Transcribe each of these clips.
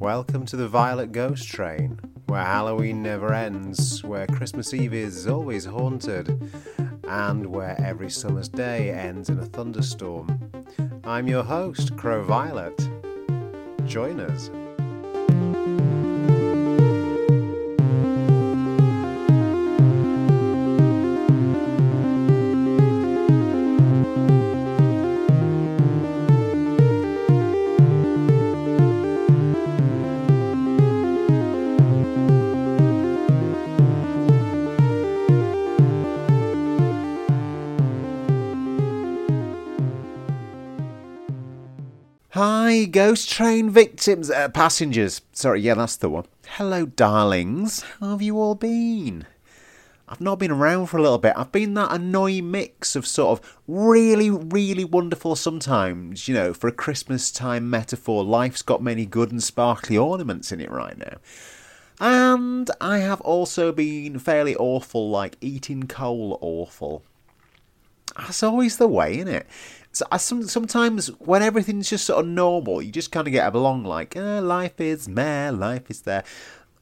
Welcome to the Violet Ghost Train, where Halloween never ends, where Christmas Eve is always haunted, and where every summer's day ends in a thunderstorm. I'm your host, Crow Violet. Join us. Ghost train victims, uh, passengers. Sorry, yeah, that's the one. Hello, darlings. How have you all been? I've not been around for a little bit. I've been that annoying mix of sort of really, really wonderful sometimes, you know, for a Christmas time metaphor. Life's got many good and sparkly ornaments in it right now. And I have also been fairly awful, like eating coal awful. That's always the way, isn't it? So I some, sometimes when everything's just sort of normal, you just kind of get along like, eh, life is meh, life is there.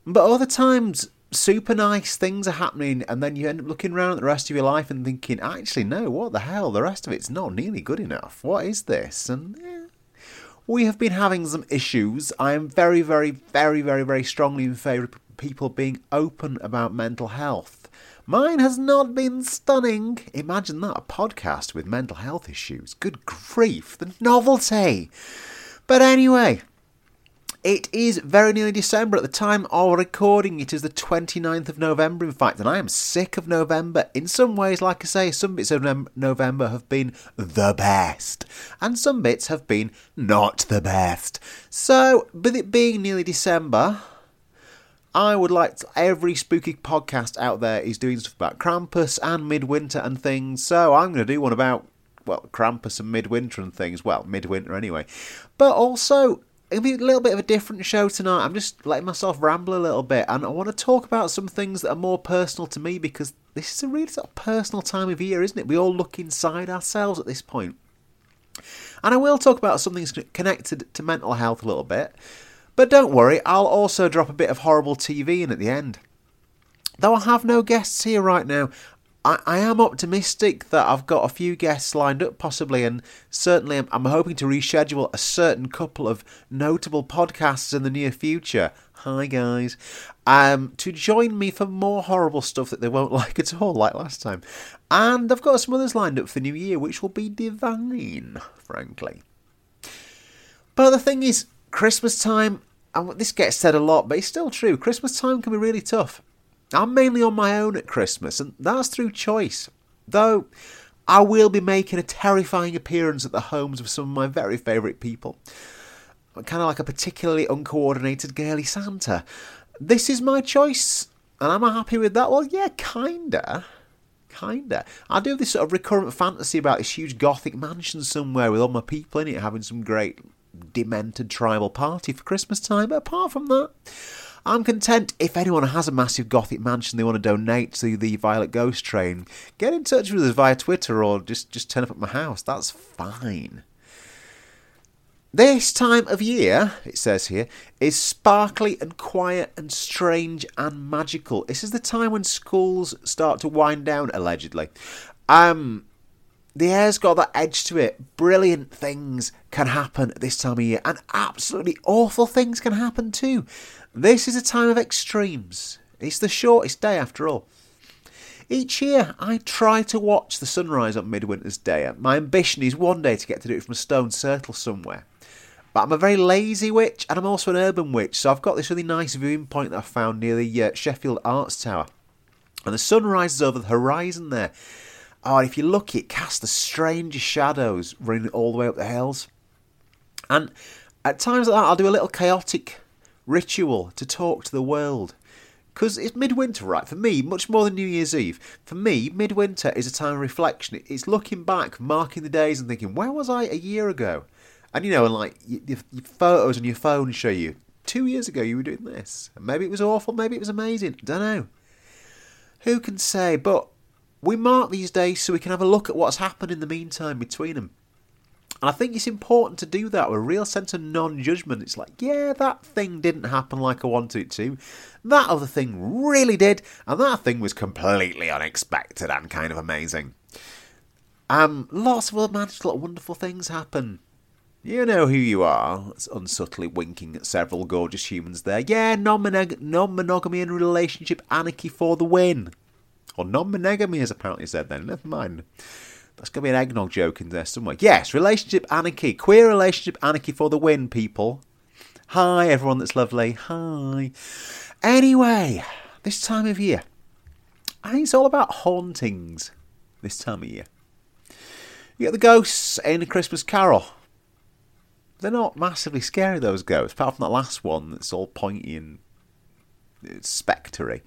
But other times, super nice things are happening, and then you end up looking around at the rest of your life and thinking, actually, no, what the hell? The rest of it's not nearly good enough. What is this? And eh, we have been having some issues. I am very, very, very, very, very strongly in favour of people being open about mental health. Mine has not been stunning. Imagine that, a podcast with mental health issues. Good grief, the novelty. But anyway, it is very nearly December. At the time of recording, it is the 29th of November, in fact, and I am sick of November. In some ways, like I say, some bits of November have been the best, and some bits have been not the best. So, with it being nearly December, I would like to, every spooky podcast out there is doing stuff about Krampus and Midwinter and things, so I'm going to do one about, well, Krampus and Midwinter and things. Well, Midwinter anyway. But also, it'll be a little bit of a different show tonight. I'm just letting myself ramble a little bit, and I want to talk about some things that are more personal to me because this is a really sort of personal time of year, isn't it? We all look inside ourselves at this point. And I will talk about something connected to mental health a little bit. But don't worry, I'll also drop a bit of horrible TV in at the end. Though I have no guests here right now, I, I am optimistic that I've got a few guests lined up, possibly, and certainly I'm, I'm hoping to reschedule a certain couple of notable podcasts in the near future. Hi, guys. Um, to join me for more horrible stuff that they won't like at all, like last time. And I've got some others lined up for the new year, which will be divine, frankly. But the thing is, Christmas time and this gets said a lot, but it's still true. Christmas time can be really tough. I'm mainly on my own at Christmas, and that's through choice. Though I will be making a terrifying appearance at the homes of some of my very favourite people. Kind of like a particularly uncoordinated girly Santa. This is my choice, and am I happy with that? Well, yeah, kinda. Kinda. I do have this sort of recurrent fantasy about this huge gothic mansion somewhere with all my people in it having some great demented tribal party for Christmas time. But apart from that, I'm content. If anyone has a massive gothic mansion they want to donate to the Violet Ghost Train, get in touch with us via Twitter or just, just turn up at my house. That's fine. This time of year, it says here, is sparkly and quiet and strange and magical. This is the time when schools start to wind down, allegedly. Um, the air's got that edge to it. Brilliant things can happen at this time of year, and absolutely awful things can happen too. This is a time of extremes. It's the shortest day after all. Each year, I try to watch the sunrise on Midwinter's Day. My ambition is one day to get to do it from a stone circle somewhere. But I'm a very lazy witch, and I'm also an urban witch, so I've got this really nice viewing point that I found near the uh, Sheffield Arts Tower. And the sun rises over the horizon there. Oh, if you look, it casts the strangest shadows running all the way up the hills. And at times like that, I'll do a little chaotic ritual to talk to the world. Because it's midwinter, right? For me, much more than New Year's Eve. For me, midwinter is a time of reflection. It's looking back, marking the days, and thinking, where was I a year ago? And you know, and like your, photos on your phone show you two years ago you were doing this. maybe it was awful, maybe it was amazing. I don't know. Who can say? But we mark these days so we can have a look at what's happened in the meantime between them. And I think it's important to do that with a real sense of non judgment. It's like, yeah, that thing didn't happen like I wanted it to. That other thing really did, and that thing was completely unexpected and kind of amazing. Um, lots of other magical, wonderful things happen. You know who you are. It's unsubtly winking at several gorgeous humans there. Yeah, non monogamy and relationship anarchy for the win. Or non monogamy, as apparently said then. Never mind. That's going to be an eggnog joke in there somewhere. Yes, relationship anarchy. Queer relationship anarchy for the win, people. Hi, everyone that's lovely. Hi. Anyway, this time of year, I think it's all about hauntings this time of year. You get the ghosts in A Christmas Carol. They're not massively scary, those ghosts, apart from that last one that's all pointy and uh, spectry.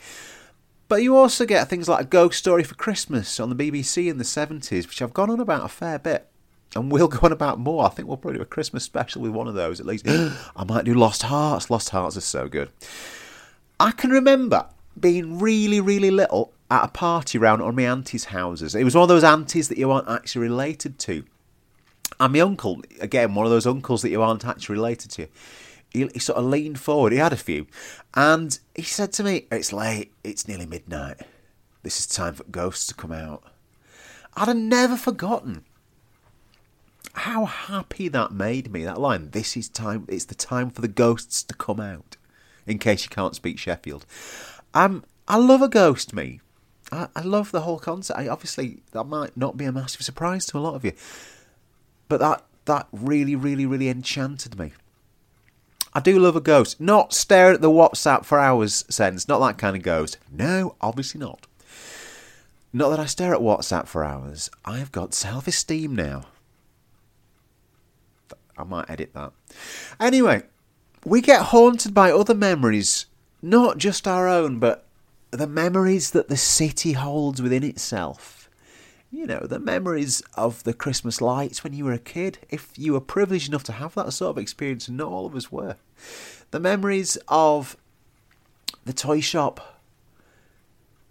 But you also get things like A Ghost Story for Christmas on the BBC in the 70s, which I've gone on about a fair bit. And we'll go on about more. I think we'll probably do a Christmas special with one of those at least. I might do Lost Hearts. Lost Hearts is so good. I can remember being really, really little at a party round on my auntie's houses. It was one of those aunties that you aren't actually related to. And my uncle, again, one of those uncles that you aren't actually related to he, he sort of leaned forward. He had a few, and he said to me, "It's late. It's nearly midnight. This is time for ghosts to come out." I'd have never forgotten how happy that made me. That line, "This is time. It's the time for the ghosts to come out." In case you can't speak Sheffield, um, I love a ghost. Me, I, I love the whole concept. I, obviously, that might not be a massive surprise to a lot of you, but that that really, really, really enchanted me. I do love a ghost. Not stare at the WhatsApp for hours sense. Not that kind of ghost. No, obviously not. Not that I stare at WhatsApp for hours. I've got self esteem now. I might edit that. Anyway, we get haunted by other memories, not just our own, but the memories that the city holds within itself you know, the memories of the Christmas lights when you were a kid, if you were privileged enough to have that sort of experience, and not all of us were. The memories of the toy shop.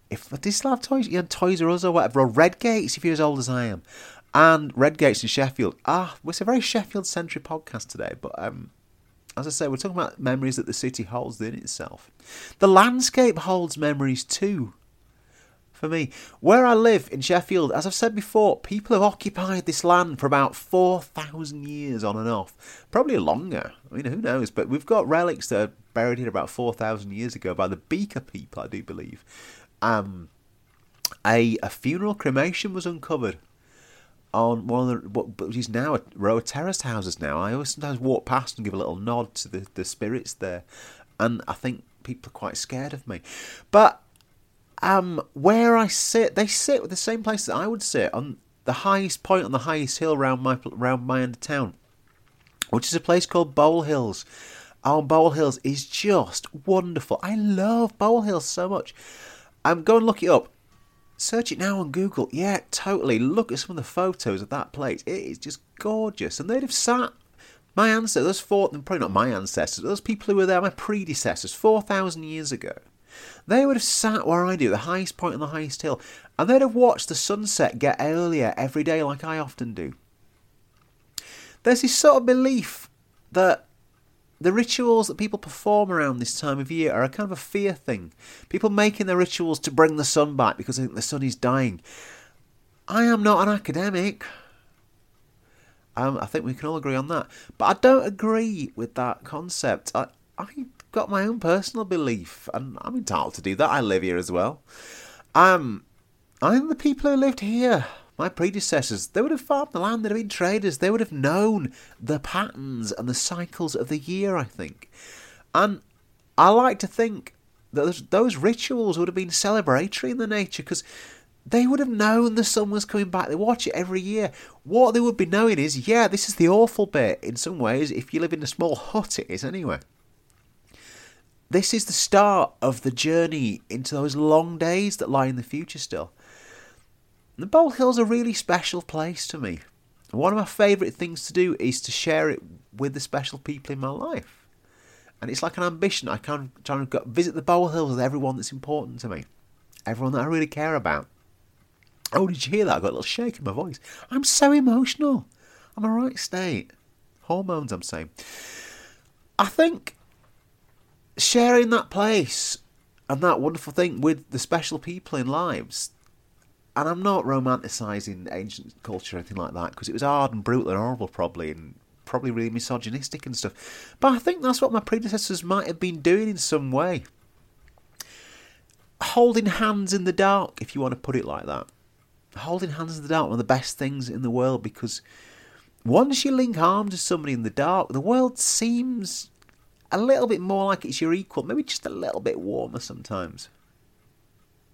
If I did still have toys, you had Toys R Us or whatever, or Redgates if you're as old as I am, and Redgates in Sheffield. Ah, it's a very Sheffield-centric podcast today, but um, as I say, we're talking about memories that the city holds within itself. The landscape holds memories too for me. Where I live in Sheffield, as I've said before, people have occupied this land for about 4,000 years on and off. Probably longer. I mean, who knows? But we've got relics that are buried here about 4,000 years ago by the Beaker people, I do believe. Um, a, a funeral cremation was uncovered on one of the what which now a row of terraced houses now. I always sometimes walk past and give a little nod to the, the spirits there. And I think people are quite scared of me. But um, where I sit, they sit with the same place that I would sit on the highest point on the highest hill round my round my end of town, which is a place called Bole Hills. Our Bole Hills is just wonderful. I love Bole Hills so much. Um, go and look it up. Search it now on Google. Yeah, totally. Look at some of the photos of that place. It is just gorgeous. And they'd have sat my ancestors, those four, probably not my ancestors, those people who were there, my predecessors, 4,000 years ago. They would have sat where I do, the highest point on the highest hill, and they'd have watched the sunset get earlier every day like I often do. There's this sort of belief that the rituals that people perform around this time of year are a kind of a fear thing. People making their rituals to bring the sun back because they think the sun is dying. I am not an academic. Um, I think we can all agree on that. But I don't agree with that concept. I, I got my own personal belief, and I'm entitled to do that. I live here as well. Um, I think the people who lived here, my predecessors, they would have farmed the land, they'd have been traders, they would have known the patterns and the cycles of the year, I think. And I like to think that those, those rituals would have been celebratory in the nature because they would have known the sun was coming back. They watch it every year. What they would be knowing is, yeah, this is the awful bit. In some ways, if you live in a small hut, it is anyway. This is the start of the journey into those long days that lie in the future still. The Bole Hill's a really special place to me. One of my favourite things to do is to share it with the special people in my life. And it's like an ambition. I can try and go visit the Bole Hills with everyone that's important to me, everyone that I really care about. Oh, did you hear that? I got a little shake in my voice. I'm so emotional. I'm a right state. Hormones, I'm saying. I think sharing that place and that wonderful thing with the special people in lives. And I'm not romanticising ancient culture or anything like that because it was hard and brutal and horrible, probably, and probably really misogynistic and stuff. But I think that's what my predecessors might have been doing in some way. Holding hands in the dark, if you want to put it like that. Holding hands in the dark, one of the best things in the world because once you link arms with somebody in the dark, the world seems a little bit more like it's your equal, maybe just a little bit warmer sometimes.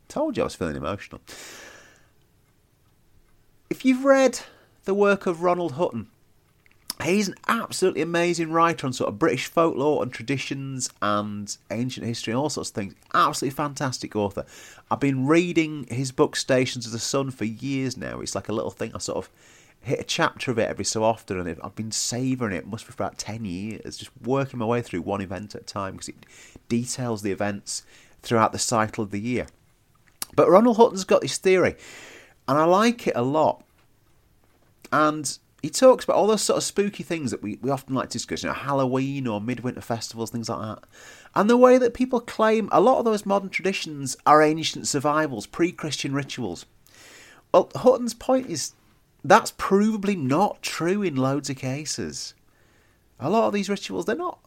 Told you I was feeling emotional. If you've read the work of Ronald Hutton, he's an absolutely amazing writer on sort of British folklore and traditions and ancient history and all sorts of things. Absolutely fantastic author. I've been reading his book Stations of the Sun for years now. It's like a little thing I sort of hit a chapter of it every so often, and I've been savouring it. Must be for about ten years, just working my way through one event at a time because it details the events throughout the cycle of the year. But Ronald Hutton's got this theory, and I like it a lot. And he talks about all those sort of spooky things that we, we often like to discuss, you know, Halloween or midwinter festivals, things like that. And the way that people claim a lot of those modern traditions are ancient survivals, pre Christian rituals. Well, Hutton's point is that's provably not true in loads of cases. A lot of these rituals, they're not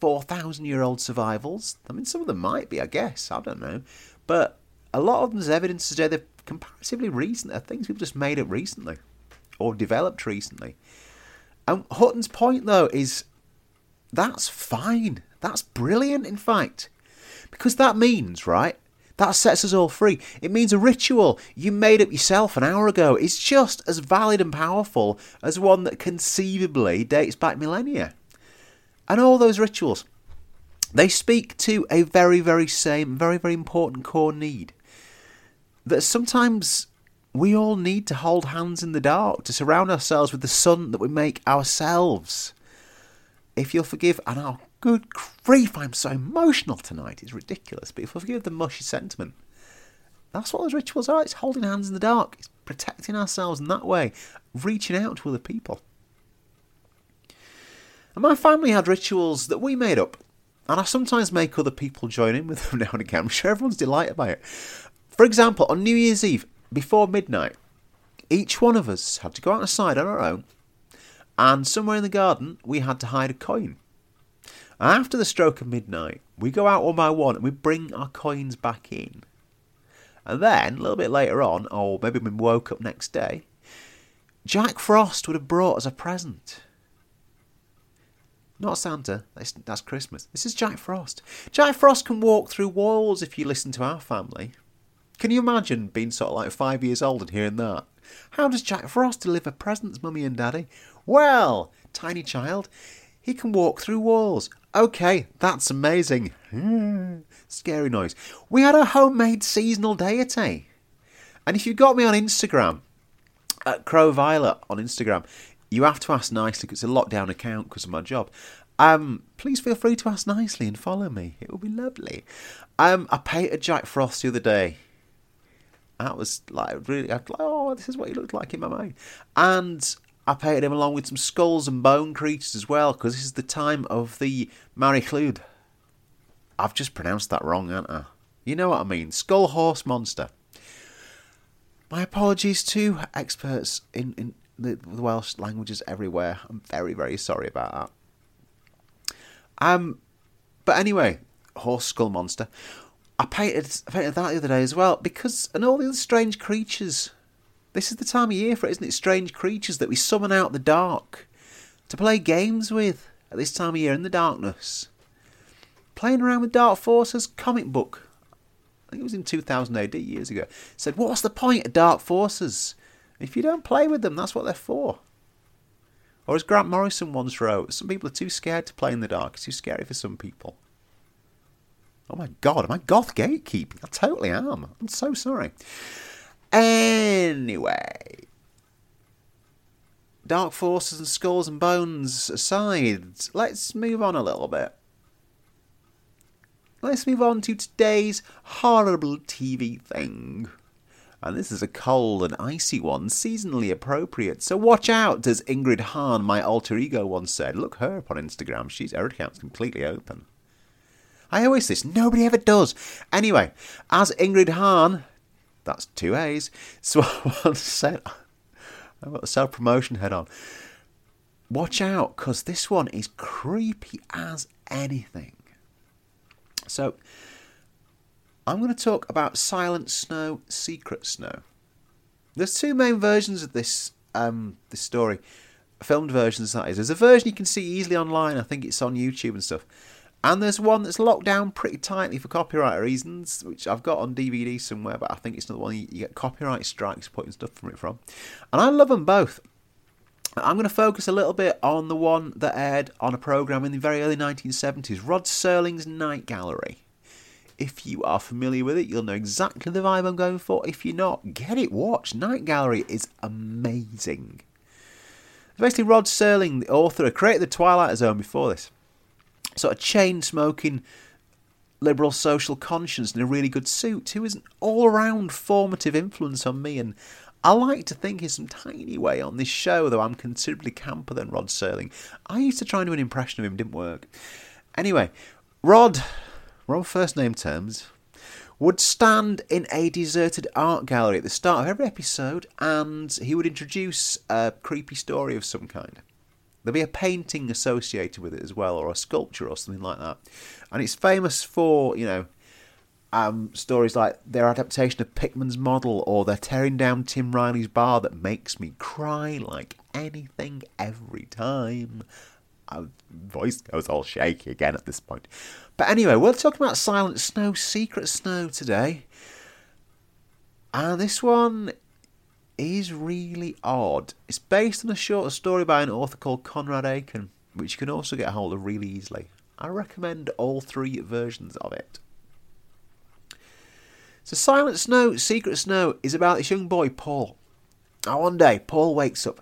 4,000 year old survivals. I mean, some of them might be, I guess. I don't know. But a lot of them, there's evidence to say they're comparatively recent. They're things people just made up recently or developed recently. And Hutton's point, though, is that's fine. That's brilliant, in fact. Because that means, right, that sets us all free. It means a ritual you made up yourself an hour ago is just as valid and powerful as one that conceivably dates back millennia. And all those rituals, they speak to a very, very same, very, very important core need. That sometimes we all need to hold hands in the dark, to surround ourselves with the sun that we make ourselves. If you'll forgive, and I'll Good grief, I'm so emotional tonight. It's ridiculous. But if I forgive the mushy sentiment, that's what those rituals are. It's holding hands in the dark. It's protecting ourselves in that way, reaching out to other people. And my family had rituals that we made up. And I sometimes make other people join in with them now and again. I'm sure everyone's delighted by it. For example, on New Year's Eve, before midnight, each one of us had to go outside on our own, and somewhere in the garden we had to hide a coin. After the stroke of midnight, we go out one by one and we bring our coins back in. And then, a little bit later on, or maybe when we woke up next day, Jack Frost would have brought us a present. Not Santa, that's, that's Christmas. This is Jack Frost. Jack Frost can walk through walls if you listen to our family. Can you imagine being sort of like five years old and hearing that? How does Jack Frost deliver presents, Mummy and Daddy? Well, tiny child, he can walk through walls. Okay, that's amazing. Scary noise. We had a homemade seasonal deity. And if you got me on Instagram, at Crow Violet on Instagram, you have to ask nicely because it's a lockdown account because of my job. Um, please feel free to ask nicely and follow me. It will be lovely. Um, I painted Jack Frost the other day. That was like really, I was like, oh, this is what he looked like in my mind. And I painted him along with some skulls and bone creatures as well, because this is the time of the Marichlud. I've just pronounced that wrong, haven't I? You know what I mean. Skull Horse Monster. My apologies to experts in, in the, the Welsh languages everywhere. I'm very, very sorry about that. Um, but anyway, Horse Skull Monster. I painted, I painted that the other day as well because, and all the other strange creatures this is the time of year for it, isn't it? Strange creatures that we summon out the dark to play games with at this time of year in the darkness. Playing around with Dark Forces comic book. I think it was in 2000 AD years ago. Said, what's the point of Dark Forces? If you don't play with them, that's what they're for. Or as Grant Morrison once wrote, some people are too scared to play in the dark. It's too scary for some people. Oh my god, am I goth gatekeeping? I totally am. I'm so sorry. Anyway, Dark Forces and Skulls and Bones aside, let's move on a little bit. Let's move on to today's horrible TV thing. And this is a cold and icy one, seasonally appropriate. So watch out, as Ingrid Hahn, my alter ego, once said. Look her up on Instagram. She's her account's completely open. I always this. Nobody ever does. Anyway, as Ingrid Hahn, that's two A's, so I once said, I've got the self promotion head on. Watch out, because this one is creepy as anything. So, I'm going to talk about Silent Snow, Secret Snow. There's two main versions of this um, this story, filmed versions that is. There's a version you can see easily online. I think it's on YouTube and stuff. And there's one that's locked down pretty tightly for copyright reasons, which I've got on DVD somewhere, but I think it's not the one you get copyright strikes putting stuff from it from. And I love them both. I'm going to focus a little bit on the one that aired on a program in the very early 1970s, Rod Serling's Night Gallery. If you are familiar with it, you'll know exactly the vibe I'm going for. If you're not, get it watched. Night Gallery is amazing. Basically, Rod Serling, the author, created the Twilight Zone before this. Sort of chain smoking liberal social conscience in a really good suit, who is an all round formative influence on me. And I like to think in some tiny way on this show, though I'm considerably camper than Rod Serling. I used to try and do an impression of him, didn't work. Anyway, Rod we're on first name terms, would stand in a deserted art gallery at the start of every episode and he would introduce a creepy story of some kind. There'll be a painting associated with it as well, or a sculpture or something like that. And it's famous for, you know, um, stories like their adaptation of Pickman's model or they're tearing down Tim Riley's bar that makes me cry like anything every time. My voice goes all shaky again at this point. But anyway, we're talking about Silent Snow, Secret Snow today. And this one is really odd. It's based on a short story by an author called Conrad Aiken, which you can also get a hold of really easily. I recommend all three versions of it. So, Silent Snow, Secret Snow is about this young boy, Paul. Now, one day, Paul wakes up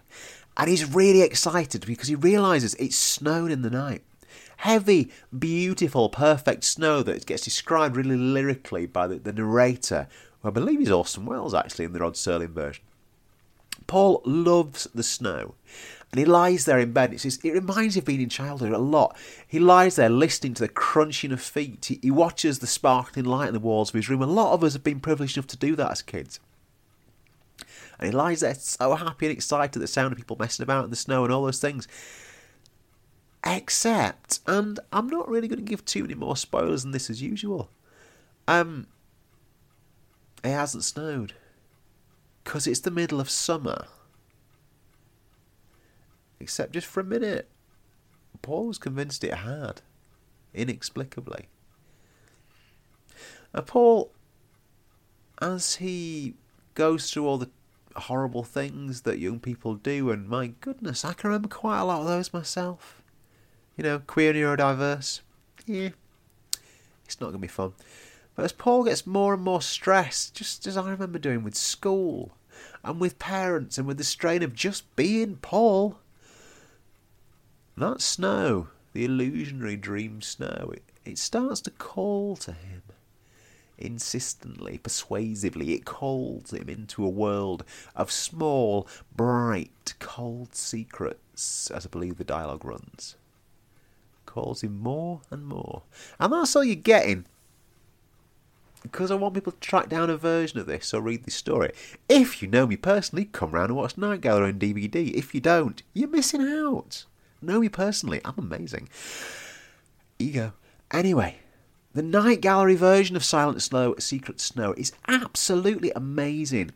and he's really excited because he realizes it's snowed in the night. Heavy, beautiful, perfect snow that gets described really lyrically by the, the narrator, who I believe is Orson Welles actually in the Rod Serling version. Paul loves the snow. And he lies there in bed. It's, it reminds you of being in childhood a lot. He lies there listening to the crunching of feet. He, he watches the sparkling light on the walls of his room. A lot of us have been privileged enough to do that as kids. And he lies there so happy and excited at the sound of people messing about in the snow and all those things. Except, and I'm not really going to give too many more spoilers than this as usual. Um, it hasn't snowed because it's the middle of summer. Except just for a minute, Paul was convinced it had, inexplicably. Now, Paul, as he goes through all the horrible things that young people do, and my goodness, I can remember quite a lot of those myself. You know, queer neurodiverse. Yeah, it's not going to be fun. But as Paul gets more and more stressed, just as I remember doing with school, and with parents, and with the strain of just being Paul, that snow, the illusionary dream snow, it, it starts to call to him insistently, persuasively, it calls him into a world of small, bright, cold secrets, as I believe the dialogue runs. Calls him more and more. And that's all you're getting. Because I want people to track down a version of this or read this story. If you know me personally, come round and watch Night Gallery on DVD. If you don't, you're missing out. Know me personally, I'm amazing. Ego. Anyway, the Night Gallery version of Silent Snow, Secret Snow, is absolutely amazing.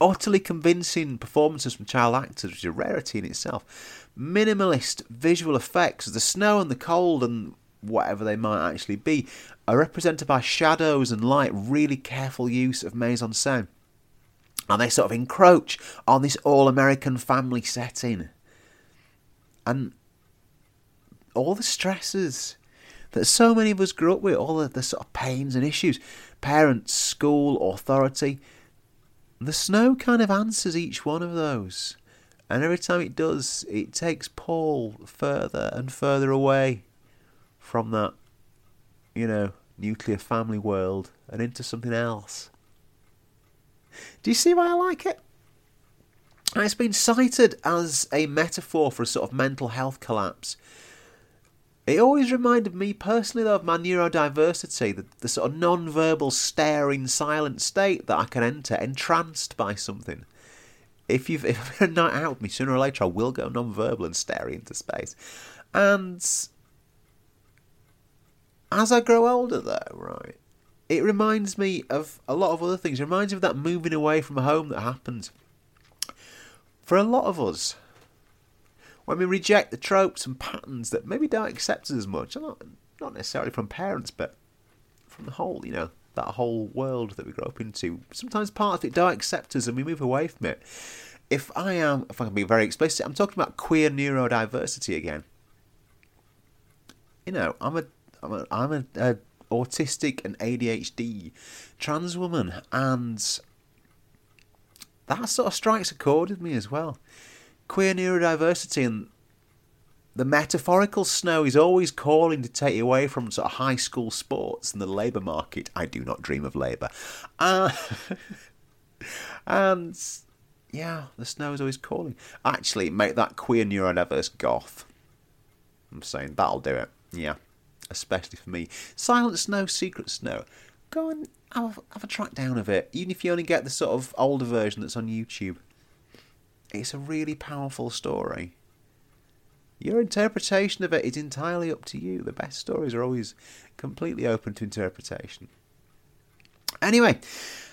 Utterly convincing performances from child actors, which is a rarity in itself. Minimalist visual effects, the snow and the cold and whatever they might actually be, are represented by shadows and light, really careful use of mise en scène. And they sort of encroach on this all American family setting. And all the stresses that so many of us grew up with, all the sort of pains and issues parents, school, authority. The snow kind of answers each one of those. And every time it does, it takes Paul further and further away from that, you know, nuclear family world and into something else. Do you see why I like it? It's been cited as a metaphor for a sort of mental health collapse. It always reminded me personally, though, of my neurodiversity, the, the sort of non-verbal, staring, silent state that I can enter, entranced by something. If you've if a night out with me, sooner or later I will go non-verbal and stare into space. And as I grow older, though, right, it reminds me of a lot of other things. It reminds me of that moving away from home that happened. For a lot of us, when we reject the tropes and patterns that maybe don't accept us as much, not, not necessarily from parents, but from the whole, you know, that whole world that we grow up into. Sometimes part of it don't accept us and we move away from it. If I am, if I can be very explicit, I'm talking about queer neurodiversity again. You know, I'm a, I'm a, I'm a, a autistic and ADHD trans woman, and that sort of strikes a chord with me as well queer neurodiversity and the metaphorical snow is always calling to take you away from sort of high school sports and the labour market. I do not dream of labour. Uh, and yeah, the snow is always calling. Actually, make that queer neurodiverse goth. I'm saying that'll do it. Yeah, especially for me. Silent Snow, Secret Snow. Go and have, have a track down of it, even if you only get the sort of older version that's on YouTube. It's a really powerful story. Your interpretation of it is entirely up to you. The best stories are always completely open to interpretation. Anyway,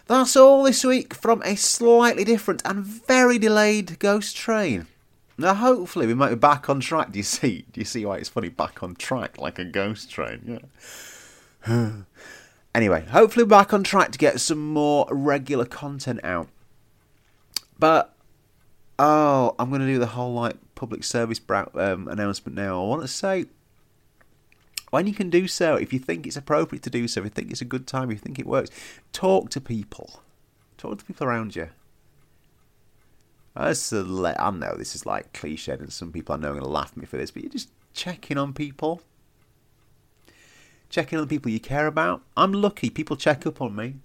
that's all this week from a slightly different and very delayed Ghost Train. Now, hopefully, we might be back on track. Do you see? Do you see why it's funny? Back on track like a ghost train. Yeah. anyway, hopefully, we're back on track to get some more regular content out. But oh, I'm going to do the whole like public service um, announcement now. I want to say when you can do so, if you think it's appropriate to do so, if you think it's a good time, if you think it works, talk to people. Talk to people around you. Le- I know this is like cliche, and some people I know are going to laugh at me for this, but you're just checking on people. Checking on the people you care about. I'm lucky people check up on me.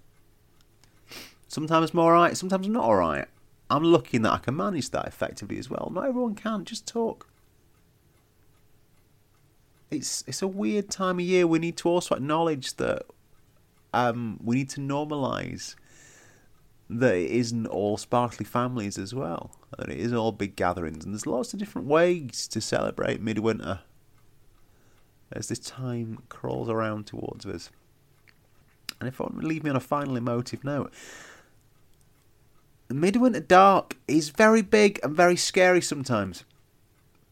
Sometimes I'm alright, sometimes I'm not alright. I'm looking that I can manage that effectively as well. Not everyone can. Just talk. It's it's a weird time of year. We need to also acknowledge that um, we need to normalise that it isn't all sparkly families as well. That it is all big gatherings, and there's lots of different ways to celebrate midwinter as this time crawls around towards us. And if I want to leave me on a final emotive note, Midwinter Dark is very big and very scary sometimes,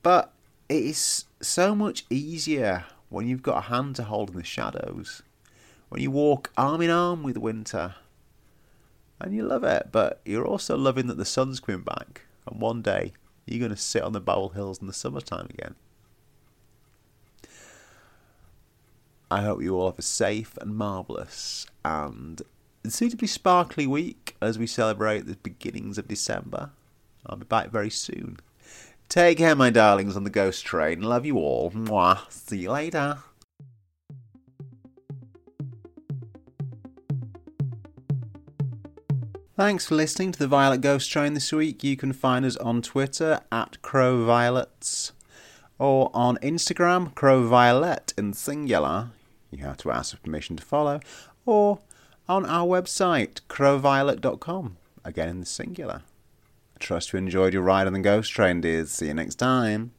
but it is so much easier when you've got a hand to hold in the shadows. When you walk arm in arm with winter, and you love it, but you're also loving that the sun's coming back, and one day you're going to sit on the Bole Hills in the summertime again. I hope you all have a safe and marvellous and suitably sparkly week as we celebrate the beginnings of December. I'll be back very soon. Take care, my darlings, on the ghost train. Love you all. Mwah. See you later. Thanks for listening to the Violet Ghost Train this week. You can find us on Twitter at Crow Violets or on Instagram, Crow Violet in singular. You have to ask for permission to follow, or on our website, crowviolet.com, again in the singular. I trust you enjoyed your ride on the ghost train, dears. See you next time.